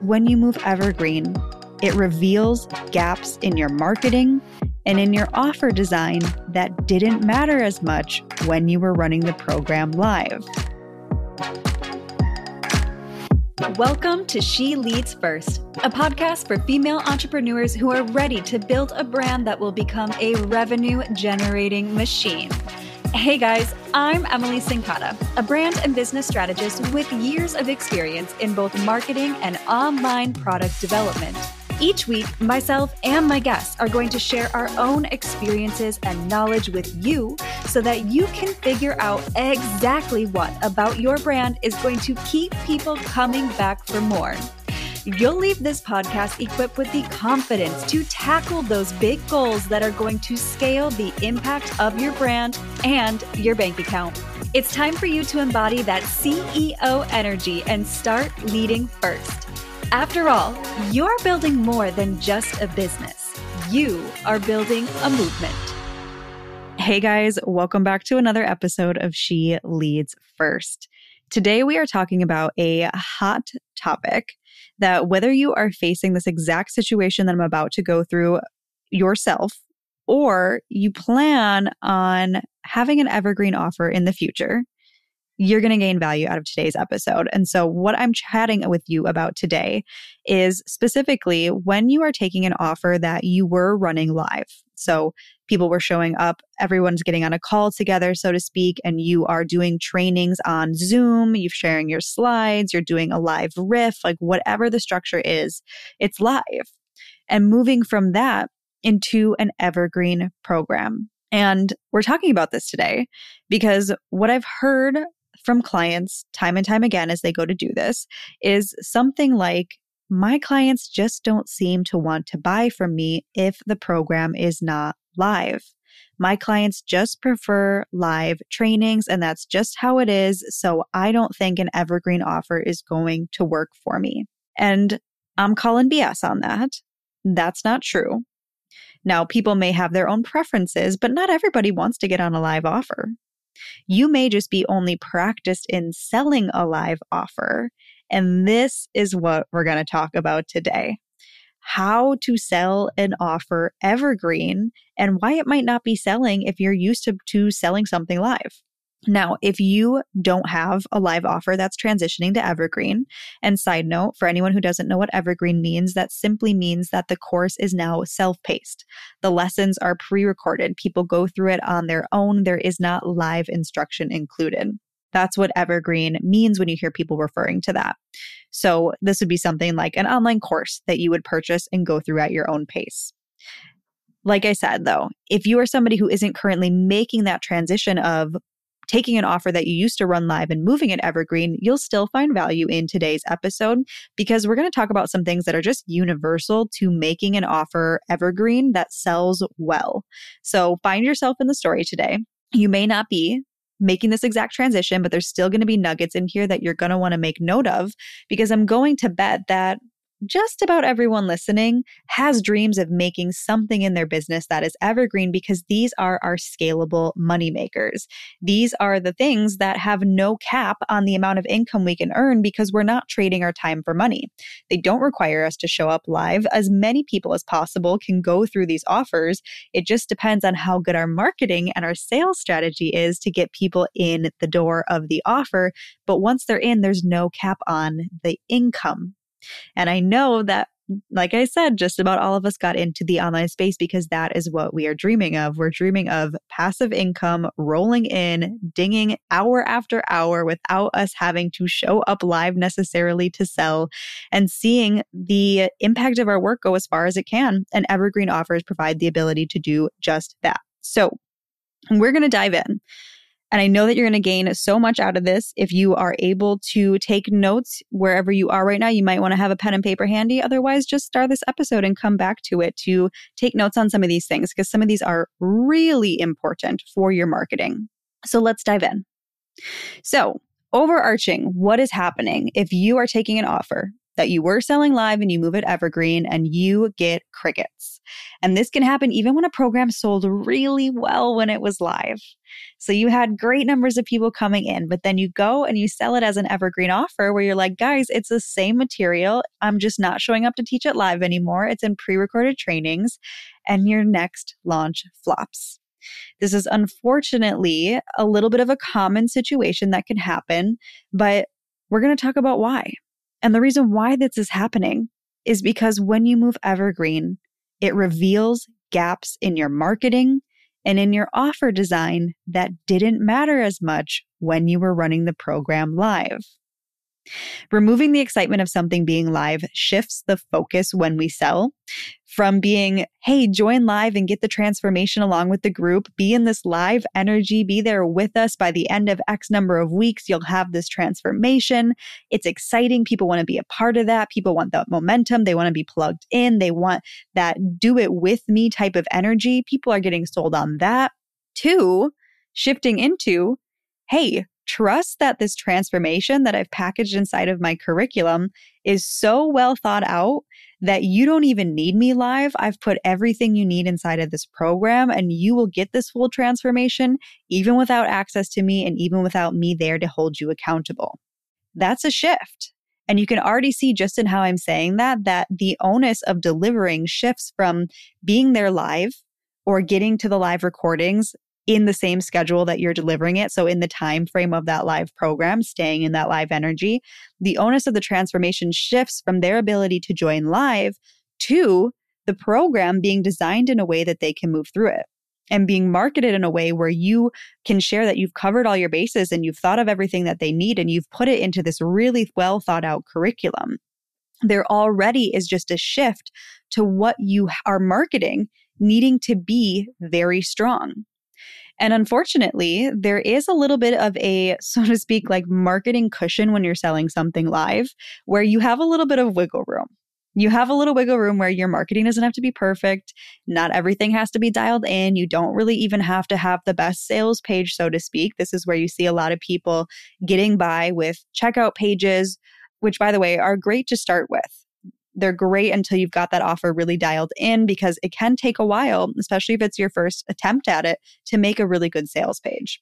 when you move evergreen, it reveals gaps in your marketing and in your offer design that didn't matter as much when you were running the program live. Welcome to She Leads First, a podcast for female entrepreneurs who are ready to build a brand that will become a revenue generating machine. Hey guys, I'm Emily Cincotta, a brand and business strategist with years of experience in both marketing and online product development. Each week, myself and my guests are going to share our own experiences and knowledge with you so that you can figure out exactly what about your brand is going to keep people coming back for more. You'll leave this podcast equipped with the confidence to tackle those big goals that are going to scale the impact of your brand and your bank account. It's time for you to embody that CEO energy and start leading first. After all, you're building more than just a business, you are building a movement. Hey guys, welcome back to another episode of She Leads First. Today, we are talking about a hot topic that whether you are facing this exact situation that I'm about to go through yourself, or you plan on having an evergreen offer in the future, you're going to gain value out of today's episode. And so, what I'm chatting with you about today is specifically when you are taking an offer that you were running live. So, people were showing up, everyone's getting on a call together, so to speak, and you are doing trainings on Zoom, you're sharing your slides, you're doing a live riff, like whatever the structure is, it's live. And moving from that into an evergreen program. And we're talking about this today because what I've heard from clients time and time again as they go to do this is something like, my clients just don't seem to want to buy from me if the program is not live. My clients just prefer live trainings, and that's just how it is. So I don't think an evergreen offer is going to work for me. And I'm calling BS on that. That's not true. Now, people may have their own preferences, but not everybody wants to get on a live offer. You may just be only practiced in selling a live offer. And this is what we're going to talk about today how to sell an offer evergreen and why it might not be selling if you're used to, to selling something live. Now, if you don't have a live offer that's transitioning to Evergreen, and side note, for anyone who doesn't know what Evergreen means, that simply means that the course is now self paced. The lessons are pre recorded. People go through it on their own. There is not live instruction included. That's what Evergreen means when you hear people referring to that. So, this would be something like an online course that you would purchase and go through at your own pace. Like I said, though, if you are somebody who isn't currently making that transition of taking an offer that you used to run live and moving it evergreen, you'll still find value in today's episode because we're going to talk about some things that are just universal to making an offer evergreen that sells well. So find yourself in the story today. You may not be making this exact transition, but there's still going to be nuggets in here that you're going to want to make note of because I'm going to bet that just about everyone listening has dreams of making something in their business that is evergreen because these are our scalable money makers. These are the things that have no cap on the amount of income we can earn because we're not trading our time for money. They don't require us to show up live. As many people as possible can go through these offers. It just depends on how good our marketing and our sales strategy is to get people in the door of the offer. But once they're in, there's no cap on the income and I know that like I said, just about all of us got into the online space because that is what we are dreaming of. We're dreaming of passive income rolling in, dinging hour after hour without us having to show up live necessarily to sell and seeing the impact of our work go as far as it can. And Evergreen offers provide the ability to do just that. So we're going to dive in. And I know that you're going to gain so much out of this. If you are able to take notes wherever you are right now, you might want to have a pen and paper handy. Otherwise, just start this episode and come back to it to take notes on some of these things because some of these are really important for your marketing. So let's dive in. So, overarching, what is happening if you are taking an offer that you were selling live and you move it evergreen and you get crickets. And this can happen even when a program sold really well when it was live. So you had great numbers of people coming in, but then you go and you sell it as an evergreen offer where you're like, guys, it's the same material. I'm just not showing up to teach it live anymore. It's in pre recorded trainings, and your next launch flops. This is unfortunately a little bit of a common situation that can happen, but we're going to talk about why. And the reason why this is happening is because when you move evergreen, it reveals gaps in your marketing and in your offer design that didn't matter as much when you were running the program live. Removing the excitement of something being live shifts the focus when we sell from being, hey, join live and get the transformation along with the group, be in this live energy, be there with us by the end of X number of weeks. You'll have this transformation. It's exciting. People want to be a part of that. People want that momentum. They want to be plugged in. They want that do it with me type of energy. People are getting sold on that. Two, shifting into, hey, trust that this transformation that I've packaged inside of my curriculum is so well thought out that you don't even need me live. I've put everything you need inside of this program and you will get this full transformation even without access to me and even without me there to hold you accountable. That's a shift. And you can already see just in how I'm saying that, that the onus of delivering shifts from being there live or getting to the live recordings in the same schedule that you're delivering it. So in the time frame of that live program staying in that live energy the onus of the transformation shifts from their ability to join live to the program being designed in a way that they can move through it and being marketed in a way where you can share that you've covered all your bases and you've thought of everything that they need and you've put it into this really well thought out curriculum. There already is just a shift to what you are marketing needing to be very strong and unfortunately, there is a little bit of a, so to speak, like marketing cushion when you're selling something live where you have a little bit of wiggle room. You have a little wiggle room where your marketing doesn't have to be perfect. Not everything has to be dialed in. You don't really even have to have the best sales page, so to speak. This is where you see a lot of people getting by with checkout pages, which, by the way, are great to start with they're great until you've got that offer really dialed in because it can take a while, especially if it's your first attempt at it, to make a really good sales page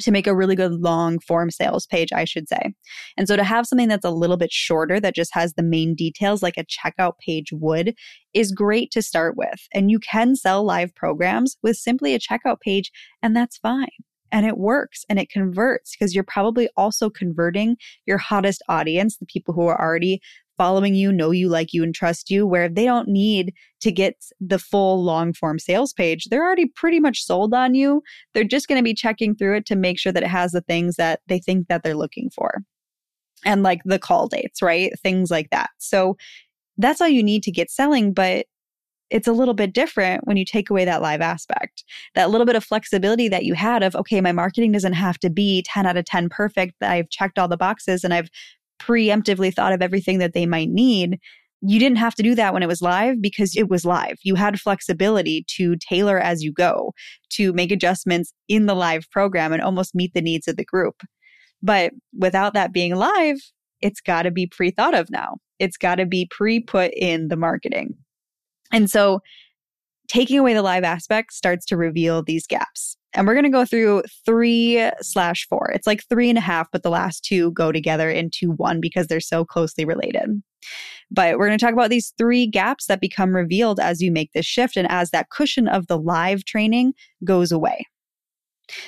to make a really good long form sales page, I should say. And so to have something that's a little bit shorter that just has the main details like a checkout page would is great to start with. And you can sell live programs with simply a checkout page, and that's fine. And it works and it converts because you're probably also converting your hottest audience, the people who are already following you, know you, like you, and trust you, where they don't need to get the full long form sales page. They're already pretty much sold on you. They're just going to be checking through it to make sure that it has the things that they think that they're looking for. And like the call dates, right? Things like that. So that's all you need to get selling, but it's a little bit different when you take away that live aspect. That little bit of flexibility that you had of, okay, my marketing doesn't have to be 10 out of 10 perfect. I've checked all the boxes and I've preemptively thought of everything that they might need. You didn't have to do that when it was live because it was live. You had flexibility to tailor as you go, to make adjustments in the live program and almost meet the needs of the group. But without that being live, it's got to be pre thought of now. It's got to be pre put in the marketing. And so taking away the live aspect starts to reveal these gaps. And we're going to go through three slash four. It's like three and a half, but the last two go together into one because they're so closely related. But we're going to talk about these three gaps that become revealed as you make this shift and as that cushion of the live training goes away.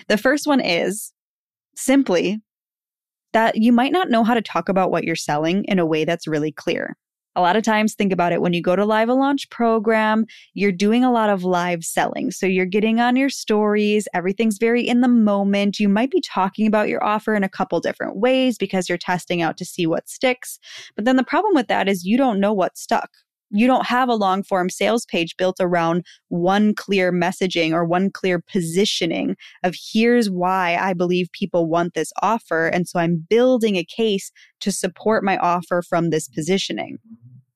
The first one is simply that you might not know how to talk about what you're selling in a way that's really clear. A lot of times, think about it when you go to live a launch program, you're doing a lot of live selling. So you're getting on your stories, everything's very in the moment. You might be talking about your offer in a couple different ways because you're testing out to see what sticks. But then the problem with that is you don't know what stuck you don't have a long form sales page built around one clear messaging or one clear positioning of here's why I believe people want this offer. And so I'm building a case to support my offer from this positioning.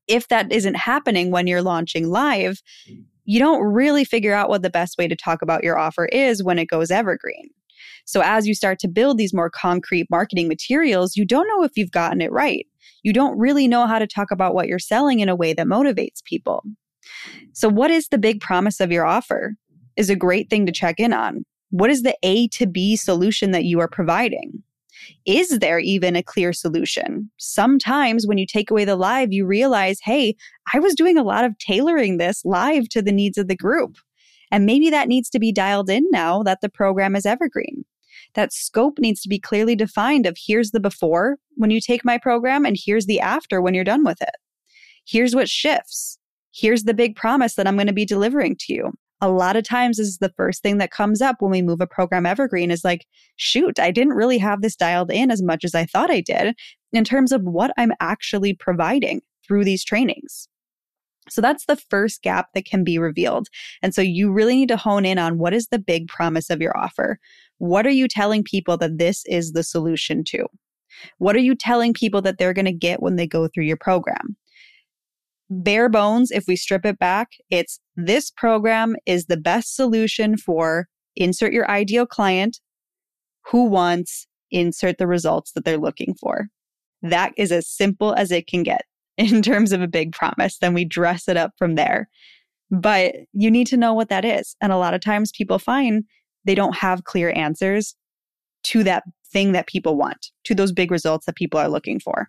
If that isn't happening when you're launching live, you don't really figure out what the best way to talk about your offer is when it goes evergreen. So as you start to build these more concrete marketing materials, you don't know if you've gotten it right. You don't really know how to talk about what you're selling in a way that motivates people. So, what is the big promise of your offer? Is a great thing to check in on. What is the A to B solution that you are providing? Is there even a clear solution? Sometimes when you take away the live, you realize, hey, I was doing a lot of tailoring this live to the needs of the group. And maybe that needs to be dialed in now that the program is evergreen. That scope needs to be clearly defined of here's the before when you take my program and here's the after when you're done with it. Here's what shifts. Here's the big promise that I'm going to be delivering to you a lot of times this is the first thing that comes up when we move a program evergreen is like, shoot, I didn't really have this dialed in as much as I thought I did in terms of what I'm actually providing through these trainings. So that's the first gap that can be revealed. And so you really need to hone in on what is the big promise of your offer? What are you telling people that this is the solution to? What are you telling people that they're going to get when they go through your program? bare bones, if we strip it back, it's this program is the best solution for insert your ideal client who wants insert the results that they're looking for. That is as simple as it can get in terms of a big promise. Then we dress it up from there. But you need to know what that is. And a lot of times people find they don't have clear answers to that thing that people want, to those big results that people are looking for.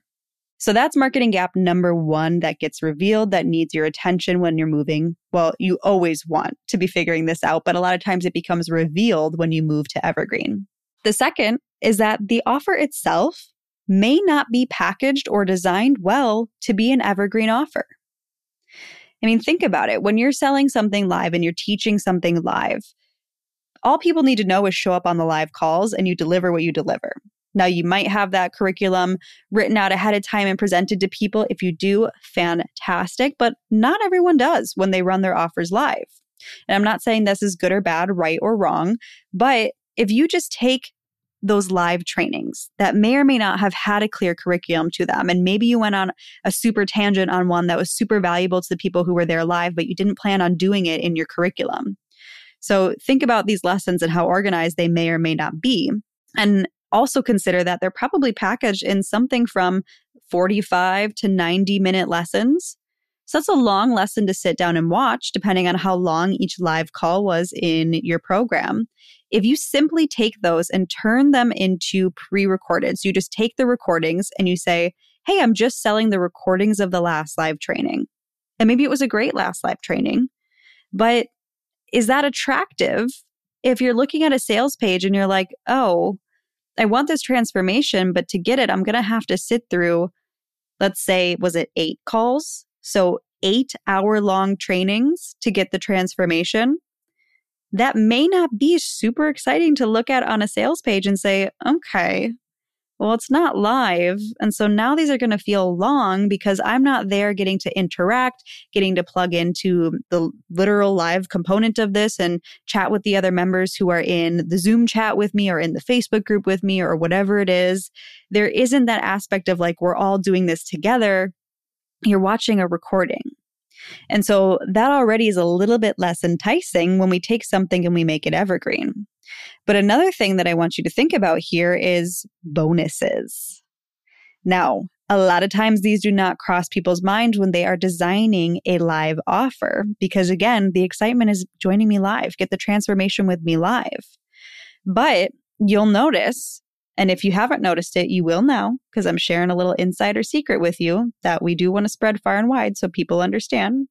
So that's marketing gap number one that gets revealed that needs your attention when you're moving. Well, you always want to be figuring this out, but a lot of times it becomes revealed when you move to Evergreen. The second is that the offer itself may not be packaged or designed well to be an Evergreen offer. I mean, think about it. When you're selling something live and you're teaching something live, all people need to know is show up on the live calls and you deliver what you deliver. Now, you might have that curriculum written out ahead of time and presented to people. If you do, fantastic, but not everyone does when they run their offers live. And I'm not saying this is good or bad, right or wrong, but if you just take those live trainings that may or may not have had a clear curriculum to them. And maybe you went on a super tangent on one that was super valuable to the people who were there live, but you didn't plan on doing it in your curriculum. So think about these lessons and how organized they may or may not be. And also consider that they're probably packaged in something from 45 to 90 minute lessons. So that's a long lesson to sit down and watch, depending on how long each live call was in your program. If you simply take those and turn them into pre recorded, so you just take the recordings and you say, Hey, I'm just selling the recordings of the last live training. And maybe it was a great last live training, but is that attractive if you're looking at a sales page and you're like, oh, I want this transformation, but to get it, I'm going to have to sit through, let's say, was it eight calls? So, eight hour long trainings to get the transformation. That may not be super exciting to look at on a sales page and say, okay, well, it's not live. And so now these are going to feel long because I'm not there getting to interact, getting to plug into the literal live component of this and chat with the other members who are in the Zoom chat with me or in the Facebook group with me or whatever it is. There isn't that aspect of like, we're all doing this together. You're watching a recording. And so that already is a little bit less enticing when we take something and we make it evergreen. But another thing that I want you to think about here is bonuses. Now, a lot of times these do not cross people's minds when they are designing a live offer because, again, the excitement is joining me live, get the transformation with me live. But you'll notice and if you haven't noticed it, you will now because I'm sharing a little insider secret with you that we do want to spread far and wide so people understand.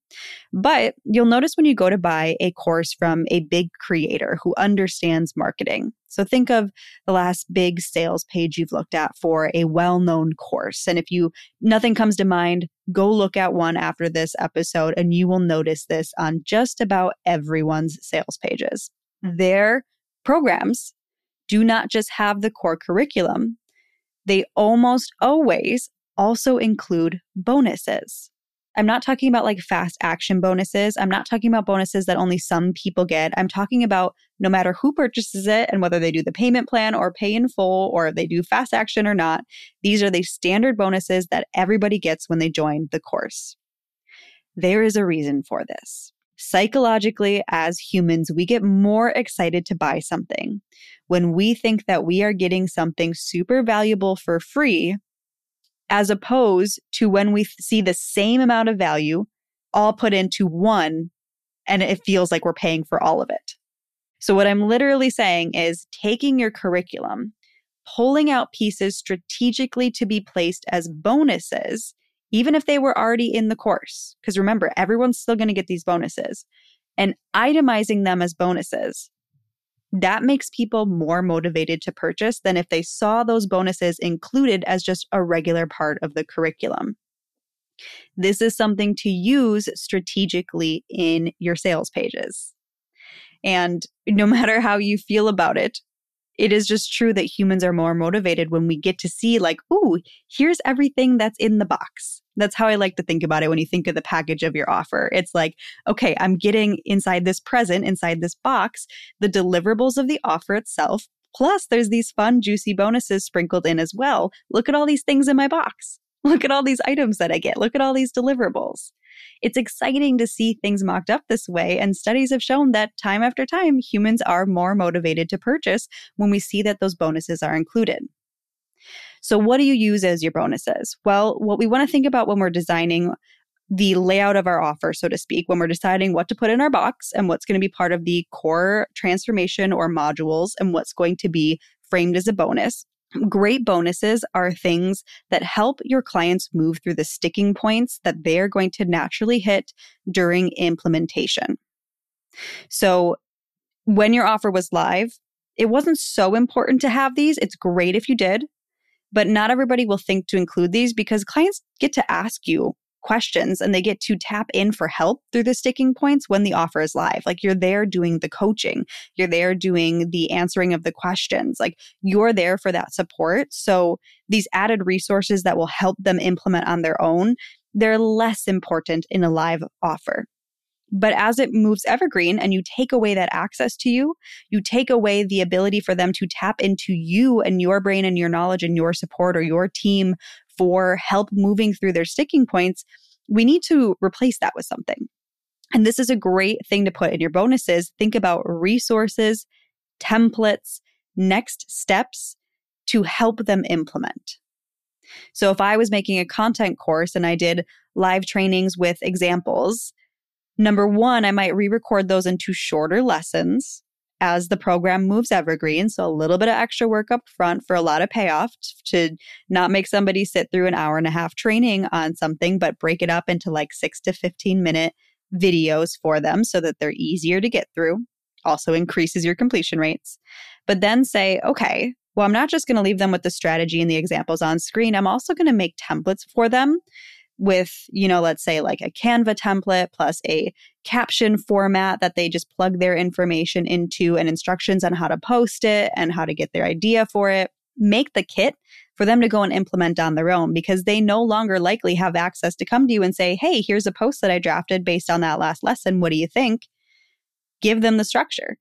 But you'll notice when you go to buy a course from a big creator who understands marketing. So think of the last big sales page you've looked at for a well-known course. And if you nothing comes to mind, go look at one after this episode and you will notice this on just about everyone's sales pages. Hmm. Their programs do not just have the core curriculum, they almost always also include bonuses. I'm not talking about like fast action bonuses. I'm not talking about bonuses that only some people get. I'm talking about no matter who purchases it and whether they do the payment plan or pay in full or they do fast action or not, these are the standard bonuses that everybody gets when they join the course. There is a reason for this. Psychologically, as humans, we get more excited to buy something when we think that we are getting something super valuable for free, as opposed to when we see the same amount of value all put into one and it feels like we're paying for all of it. So, what I'm literally saying is taking your curriculum, pulling out pieces strategically to be placed as bonuses, even if they were already in the course. Because remember, everyone's still going to get these bonuses and itemizing them as bonuses. That makes people more motivated to purchase than if they saw those bonuses included as just a regular part of the curriculum. This is something to use strategically in your sales pages. And no matter how you feel about it, it is just true that humans are more motivated when we get to see, like, ooh, here's everything that's in the box. That's how I like to think about it when you think of the package of your offer. It's like, okay, I'm getting inside this present, inside this box, the deliverables of the offer itself. Plus, there's these fun, juicy bonuses sprinkled in as well. Look at all these things in my box. Look at all these items that I get. Look at all these deliverables. It's exciting to see things mocked up this way, and studies have shown that time after time, humans are more motivated to purchase when we see that those bonuses are included. So, what do you use as your bonuses? Well, what we want to think about when we're designing the layout of our offer, so to speak, when we're deciding what to put in our box and what's going to be part of the core transformation or modules and what's going to be framed as a bonus. Great bonuses are things that help your clients move through the sticking points that they're going to naturally hit during implementation. So, when your offer was live, it wasn't so important to have these. It's great if you did, but not everybody will think to include these because clients get to ask you questions and they get to tap in for help through the sticking points when the offer is live. Like you're there doing the coaching, you're there doing the answering of the questions, like you're there for that support. So these added resources that will help them implement on their own, they're less important in a live offer. But as it moves evergreen and you take away that access to you, you take away the ability for them to tap into you and your brain and your knowledge and your support or your team for help moving through their sticking points, we need to replace that with something. And this is a great thing to put in your bonuses. Think about resources, templates, next steps to help them implement. So if I was making a content course and I did live trainings with examples, number one, I might re record those into shorter lessons as the program moves evergreen. So a little bit of extra work up front for a lot of payoff to not make somebody sit through an hour and a half training on something, but break it up into like six to 15 minute videos for them so that they're easier to get through. Also increases your completion rates. But then say, okay, well, I'm not just going to leave them with the strategy and the examples on screen. I'm also going to make templates for them with, you know, let's say like a Canva template plus a caption format that they just plug their information into and instructions on how to post it and how to get their idea for it. Make the kit for them to go and implement on their own because they no longer likely have access to come to you and say, Hey, here's a post that I drafted based on that last lesson. What do you think? Give them the structure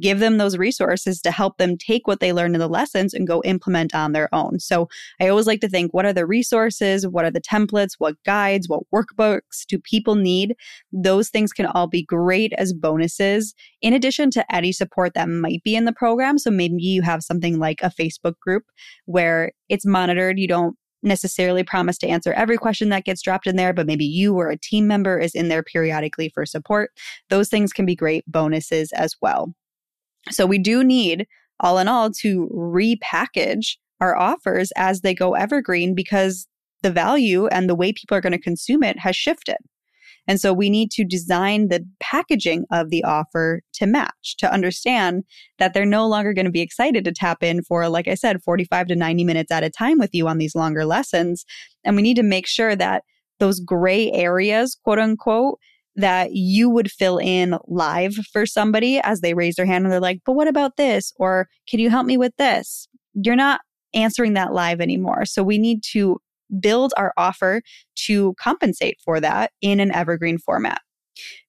give them those resources to help them take what they learned in the lessons and go implement on their own. So I always like to think what are the resources? What are the templates? What guides? What workbooks do people need? Those things can all be great as bonuses in addition to any support that might be in the program. So maybe you have something like a Facebook group where it's monitored. You don't necessarily promise to answer every question that gets dropped in there, but maybe you or a team member is in there periodically for support. Those things can be great bonuses as well. So we do need, all in all, to repackage our offers as they go evergreen because the value and the way people are going to consume it has shifted. And so we need to design the packaging of the offer to match, to understand that they're no longer going to be excited to tap in for, like I said, 45 to 90 minutes at a time with you on these longer lessons. And we need to make sure that those gray areas, quote unquote, that you would fill in live for somebody as they raise their hand and they're like, but what about this? Or can you help me with this? You're not answering that live anymore. So we need to build our offer to compensate for that in an evergreen format.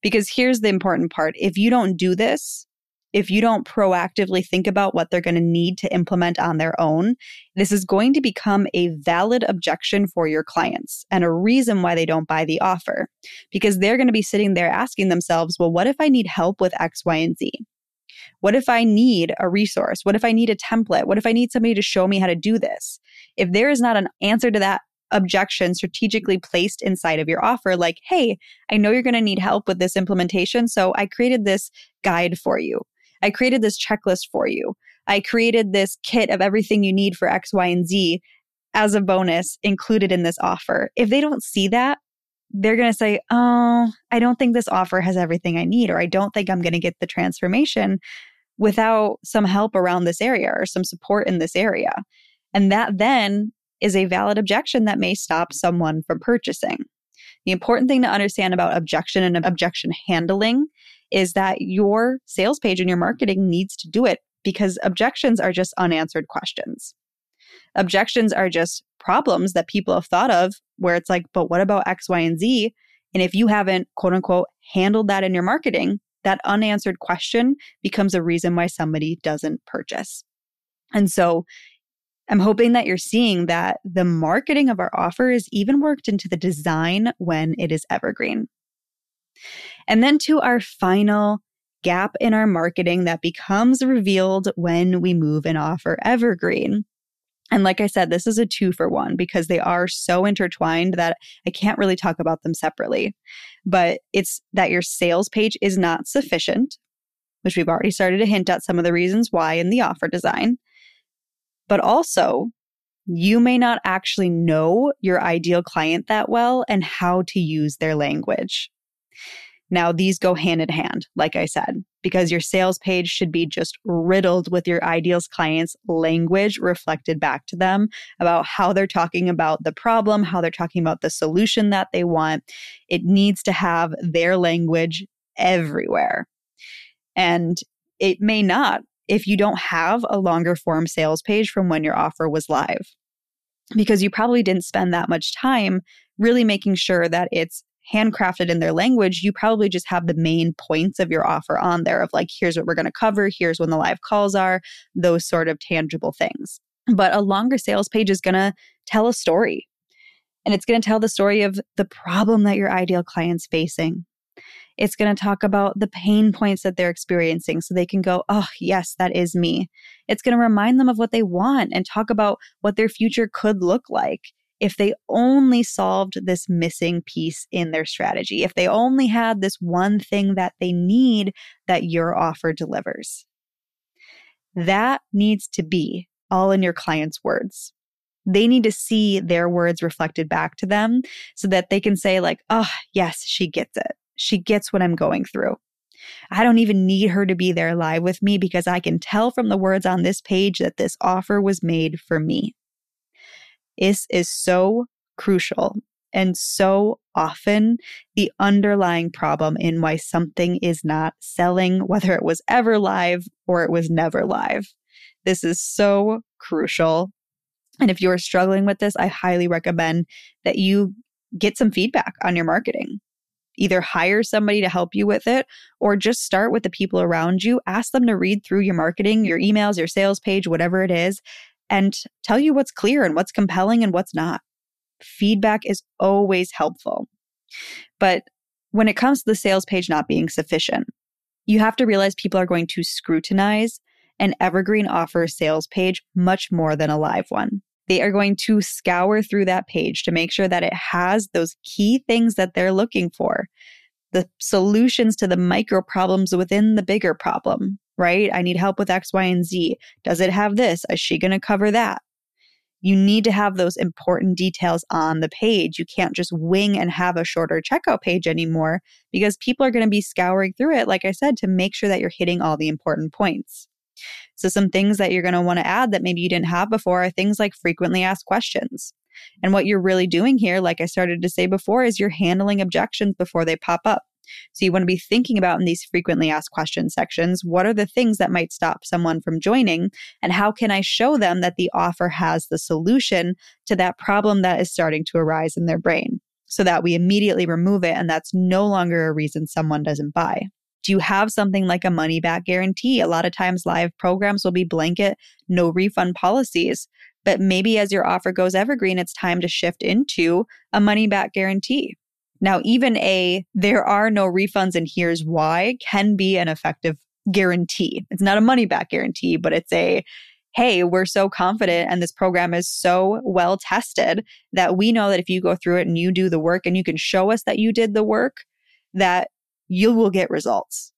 Because here's the important part if you don't do this, if you don't proactively think about what they're going to need to implement on their own, this is going to become a valid objection for your clients and a reason why they don't buy the offer. Because they're going to be sitting there asking themselves, well, what if I need help with X, Y, and Z? What if I need a resource? What if I need a template? What if I need somebody to show me how to do this? If there is not an answer to that objection strategically placed inside of your offer, like, hey, I know you're going to need help with this implementation. So I created this guide for you. I created this checklist for you. I created this kit of everything you need for X, Y, and Z as a bonus included in this offer. If they don't see that, they're going to say, Oh, I don't think this offer has everything I need, or I don't think I'm going to get the transformation without some help around this area or some support in this area. And that then is a valid objection that may stop someone from purchasing. The important thing to understand about objection and objection handling is that your sales page and your marketing needs to do it because objections are just unanswered questions. Objections are just problems that people have thought of where it's like, but what about X, Y, and Z? And if you haven't, quote unquote, handled that in your marketing, that unanswered question becomes a reason why somebody doesn't purchase. And so I'm hoping that you're seeing that the marketing of our offer is even worked into the design when it is evergreen. And then to our final gap in our marketing that becomes revealed when we move an offer evergreen. And like I said, this is a two for one because they are so intertwined that I can't really talk about them separately. But it's that your sales page is not sufficient, which we've already started to hint at some of the reasons why in the offer design. But also, you may not actually know your ideal client that well and how to use their language. Now, these go hand in hand, like I said, because your sales page should be just riddled with your ideals clients' language reflected back to them about how they're talking about the problem, how they're talking about the solution that they want. It needs to have their language everywhere. And it may not if you don't have a longer form sales page from when your offer was live, because you probably didn't spend that much time really making sure that it's handcrafted in their language, you probably just have the main points of your offer on there of like, here's what we're going to cover, here's when the live calls are, those sort of tangible things. But a longer sales page is going to tell a story. And it's going to tell the story of the problem that your ideal client's facing. It's going to talk about the pain points that they're experiencing so they can go, oh, yes, that is me. It's going to remind them of what they want and talk about what their future could look like if they only solved this missing piece in their strategy, if they only had this one thing that they need that your offer delivers. That needs to be all in your client's words. They need to see their words reflected back to them so that they can say, like, oh, yes, she gets it. She gets what I'm going through. I don't even need her to be there live with me because I can tell from the words on this page that this offer was made for me is is so crucial and so often the underlying problem in why something is not selling, whether it was ever live or it was never live. This is so crucial. And if you're struggling with this, I highly recommend that you get some feedback on your marketing. Either hire somebody to help you with it or just start with the people around you. Ask them to read through your marketing, your emails, your sales page, whatever it is, and tell you what's clear and what's compelling and what's not. Feedback is always helpful. But when it comes to the sales page not being sufficient, you have to realize people are going to scrutinize an evergreen offer sales page much more than a live one. They are going to scour through that page to make sure that it has those key things that they're looking for the solutions to the micro problems within the bigger problem right? I need help with X, Y, and Z. Does it have this? Is she going to cover that? You need to have those important details on the page. You can't just wing and have a shorter checkout page anymore because people are going to be scouring through it, like I said, to make sure that you're hitting all the important points. So, some things that you're going to want to add that maybe you didn't have before are things like frequently asked questions. And what you're really doing here, like I started to say before, is you're handling objections before they pop up. So you want to be thinking about in these frequently asked questions sections what are the things that might stop someone from joining? And how can I show them that the offer has the solution to that problem that is starting to arise in their brain? So that we immediately remove it and that's no longer a reason someone doesn't buy. Do you have something like a money back guarantee? A lot of times, live programs will be blanket, no refund policies. But maybe as your offer goes evergreen, it's time to shift into a money back guarantee. Now, even a there are no refunds and here's why can be an effective guarantee. It's not a money back guarantee, but it's a hey, we're so confident and this program is so well tested that we know that if you go through it and you do the work and you can show us that you did the work, that you will get results.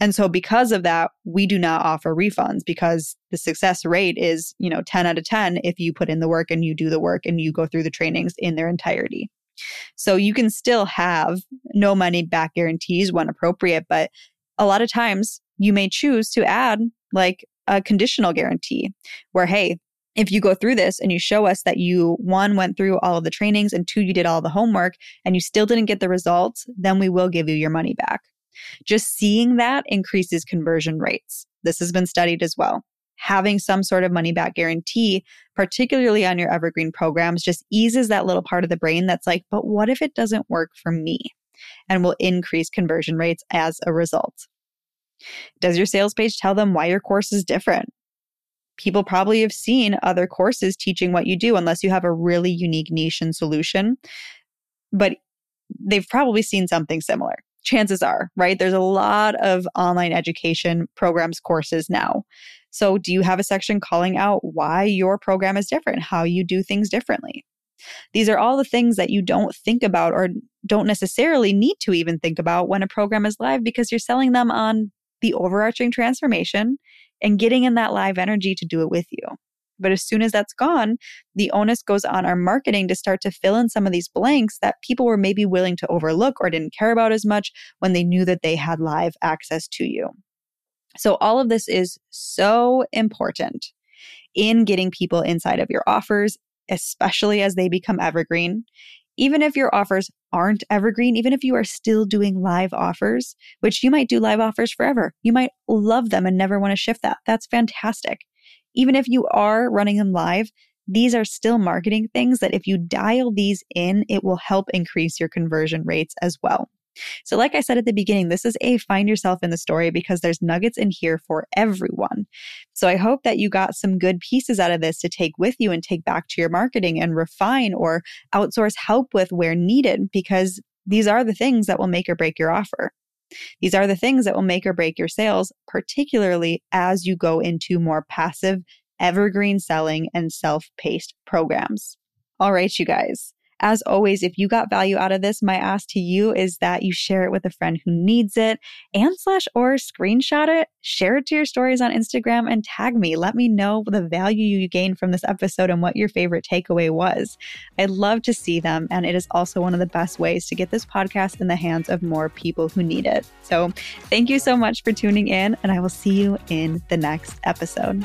And so because of that, we do not offer refunds because the success rate is, you know, 10 out of 10 if you put in the work and you do the work and you go through the trainings in their entirety. So you can still have no money back guarantees when appropriate, but a lot of times you may choose to add like a conditional guarantee where, hey, if you go through this and you show us that you one went through all of the trainings and two you did all the homework and you still didn't get the results then we will give you your money back. Just seeing that increases conversion rates. This has been studied as well having some sort of money back guarantee particularly on your evergreen programs just eases that little part of the brain that's like but what if it doesn't work for me and will increase conversion rates as a result does your sales page tell them why your course is different? People probably have seen other courses teaching what you do, unless you have a really unique niche and solution. But they've probably seen something similar. Chances are, right? There's a lot of online education programs, courses now. So, do you have a section calling out why your program is different, how you do things differently? These are all the things that you don't think about or don't necessarily need to even think about when a program is live because you're selling them on the overarching transformation and getting in that live energy to do it with you. But as soon as that's gone, the onus goes on our marketing to start to fill in some of these blanks that people were maybe willing to overlook or didn't care about as much when they knew that they had live access to you. So, all of this is so important in getting people inside of your offers, especially as they become evergreen even if your offers aren't evergreen, even if you are still doing live offers, which you might do live offers forever, you might love them and never want to shift that. That's fantastic. Even if you are running them live, these are still marketing things that if you dial these in, it will help increase your conversion rates as well. So, like I said at the beginning, this is a find yourself in the story because there's nuggets in here for everyone. So, I hope that you got some good pieces out of this to take with you and take back to your marketing and refine or outsource help with where needed because these are the things that will make or break your offer. These are the things that will make or break your sales, particularly as you go into more passive, evergreen selling and self paced programs. All right, you guys. As always, if you got value out of this, my ask to you is that you share it with a friend who needs it and slash or screenshot it, share it to your stories on Instagram and tag me. Let me know the value you gained from this episode and what your favorite takeaway was. I'd love to see them. And it is also one of the best ways to get this podcast in the hands of more people who need it. So thank you so much for tuning in, and I will see you in the next episode.